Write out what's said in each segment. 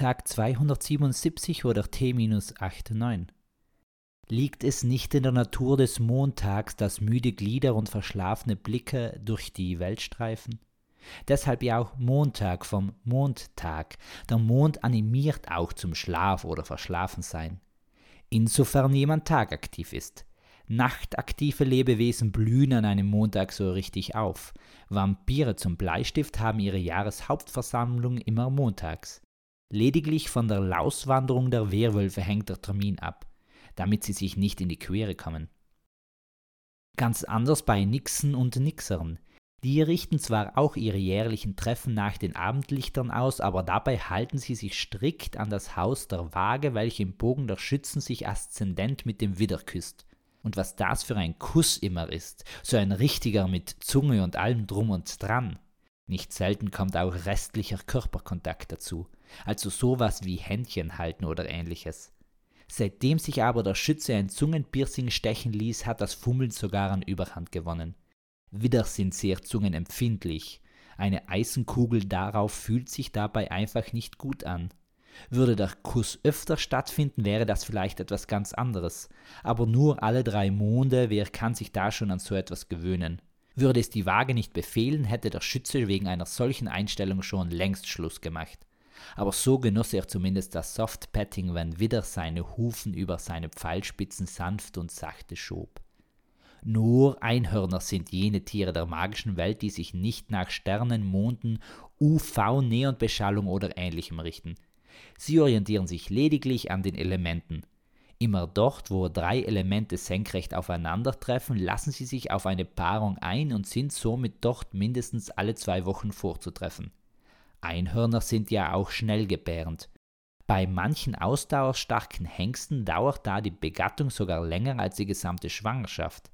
Tag 277 oder T-89? Liegt es nicht in der Natur des Montags, dass müde Glieder und verschlafene Blicke durch die Welt streifen? Deshalb ja auch Montag vom Mondtag. Der Mond animiert auch zum Schlaf oder Verschlafensein. Insofern jemand tagaktiv ist. Nachtaktive Lebewesen blühen an einem Montag so richtig auf. Vampire zum Bleistift haben ihre Jahreshauptversammlung immer montags. Lediglich von der Lauswanderung der Werwölfe hängt der Termin ab, damit sie sich nicht in die Quere kommen. Ganz anders bei Nixen und Nixern. Die richten zwar auch ihre jährlichen Treffen nach den Abendlichtern aus, aber dabei halten sie sich strikt an das Haus der Waage, welche im Bogen der Schützen sich aszendent mit dem Widder küsst. Und was das für ein Kuss immer ist, so ein richtiger mit Zunge und allem drum und dran. Nicht selten kommt auch restlicher Körperkontakt dazu, also sowas wie Händchen halten oder ähnliches. Seitdem sich aber der Schütze ein Zungenpiercing stechen ließ, hat das Fummeln sogar an Überhand gewonnen. Widder sind sehr zungenempfindlich. Eine Eisenkugel darauf fühlt sich dabei einfach nicht gut an. Würde der Kuss öfter stattfinden, wäre das vielleicht etwas ganz anderes. Aber nur alle drei Monde, wer kann sich da schon an so etwas gewöhnen? Würde es die Waage nicht befehlen, hätte der Schütze wegen einer solchen Einstellung schon längst Schluss gemacht. Aber so genoss er zumindest das Softpatting, wenn wieder seine Hufen über seine Pfeilspitzen sanft und sachte schob. Nur Einhörner sind jene Tiere der magischen Welt, die sich nicht nach Sternen, Monden, UV-Neonbeschallung oder ähnlichem richten. Sie orientieren sich lediglich an den Elementen. Immer dort, wo drei Elemente senkrecht aufeinandertreffen, lassen sie sich auf eine Paarung ein und sind somit dort mindestens alle zwei Wochen vorzutreffen. Einhörner sind ja auch schnellgebärend. Bei manchen ausdauerstarken Hengsten dauert da die Begattung sogar länger als die gesamte Schwangerschaft.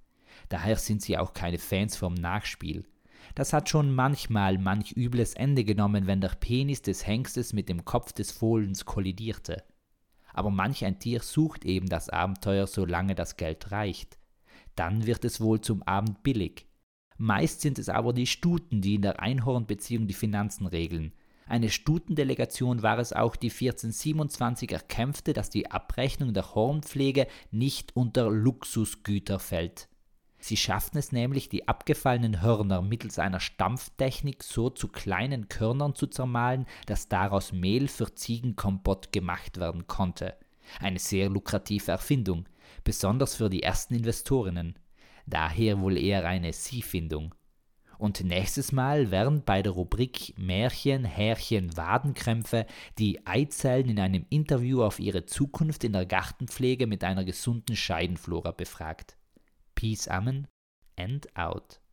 Daher sind sie auch keine Fans vom Nachspiel. Das hat schon manchmal manch übles Ende genommen, wenn der Penis des Hengstes mit dem Kopf des Fohlens kollidierte. Aber manch ein Tier sucht eben das Abenteuer, solange das Geld reicht. Dann wird es wohl zum Abend billig. Meist sind es aber die Stuten, die in der Einhornbeziehung die Finanzen regeln. Eine Stutendelegation war es auch, die 1427 erkämpfte, dass die Abrechnung der Hornpflege nicht unter Luxusgüter fällt. Sie schafften es nämlich, die abgefallenen Hörner mittels einer Stampftechnik so zu kleinen Körnern zu zermahlen, dass daraus Mehl für Ziegenkompott gemacht werden konnte. Eine sehr lukrative Erfindung, besonders für die ersten Investorinnen. Daher wohl eher eine Sie-Findung. Und nächstes Mal werden bei der Rubrik Märchen, Härchen, Wadenkrämpfe die Eizellen in einem Interview auf ihre Zukunft in der Gartenpflege mit einer gesunden Scheidenflora befragt. Peace Amen and out.